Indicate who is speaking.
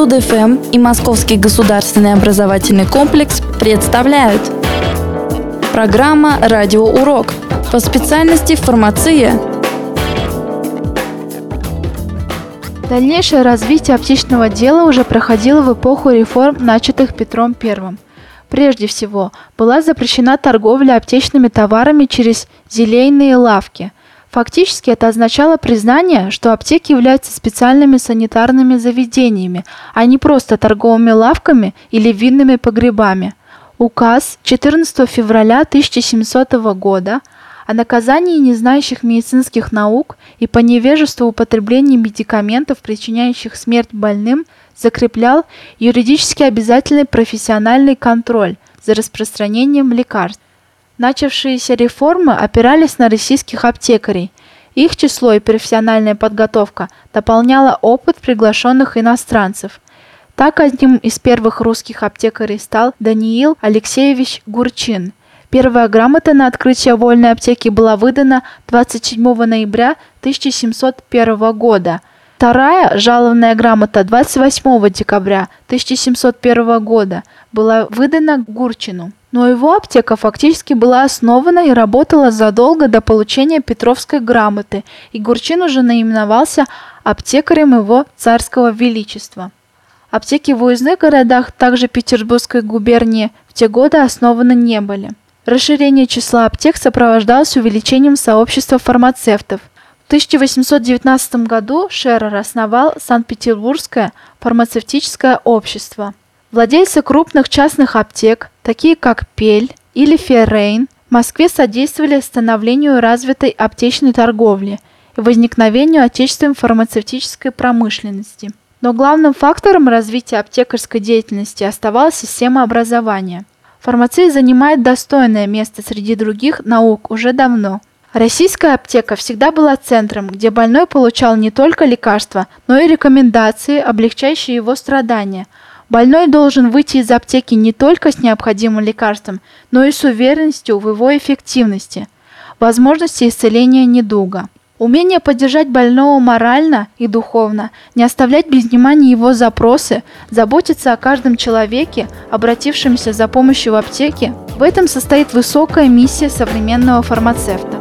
Speaker 1: Студ-ФМ и Московский государственный образовательный комплекс представляют Программа «Радиоурок» по специальности «Фармация».
Speaker 2: Дальнейшее развитие аптечного дела уже проходило в эпоху реформ, начатых Петром I. Прежде всего, была запрещена торговля аптечными товарами через зелейные лавки – Фактически это означало признание, что аптеки являются специальными санитарными заведениями, а не просто торговыми лавками или винными погребами. Указ 14 февраля 1700 года о наказании незнающих медицинских наук и по невежеству употребления медикаментов, причиняющих смерть больным, закреплял юридически обязательный профессиональный контроль за распространением лекарств. Начавшиеся реформы опирались на российских аптекарей. Их число и профессиональная подготовка дополняла опыт приглашенных иностранцев. Так одним из первых русских аптекарей стал Даниил Алексеевич Гурчин. Первая грамота на открытие вольной аптеки была выдана 27 ноября 1701 года. Вторая жалованная грамота 28 декабря 1701 года была выдана Гурчину. Но его аптека фактически была основана и работала задолго до получения Петровской грамоты, и Гурчин уже наименовался аптекарем его царского величества. Аптеки в уездных городах, также Петербургской губернии, в те годы основаны не были. Расширение числа аптек сопровождалось увеличением сообщества фармацевтов. В 1819 году Шерер основал Санкт-Петербургское фармацевтическое общество – Владельцы крупных частных аптек, такие как Пель или Феррейн, в Москве содействовали становлению развитой аптечной торговли и возникновению отечественной фармацевтической промышленности. Но главным фактором развития аптекарской деятельности оставалась система образования. Фармация занимает достойное место среди других наук уже давно. Российская аптека всегда была центром, где больной получал не только лекарства, но и рекомендации, облегчающие его страдания – Больной должен выйти из аптеки не только с необходимым лекарством, но и с уверенностью в его эффективности, возможности исцеления недуга. Умение поддержать больного морально и духовно, не оставлять без внимания его запросы, заботиться о каждом человеке, обратившемся за помощью в аптеке – в этом состоит высокая миссия современного фармацевта.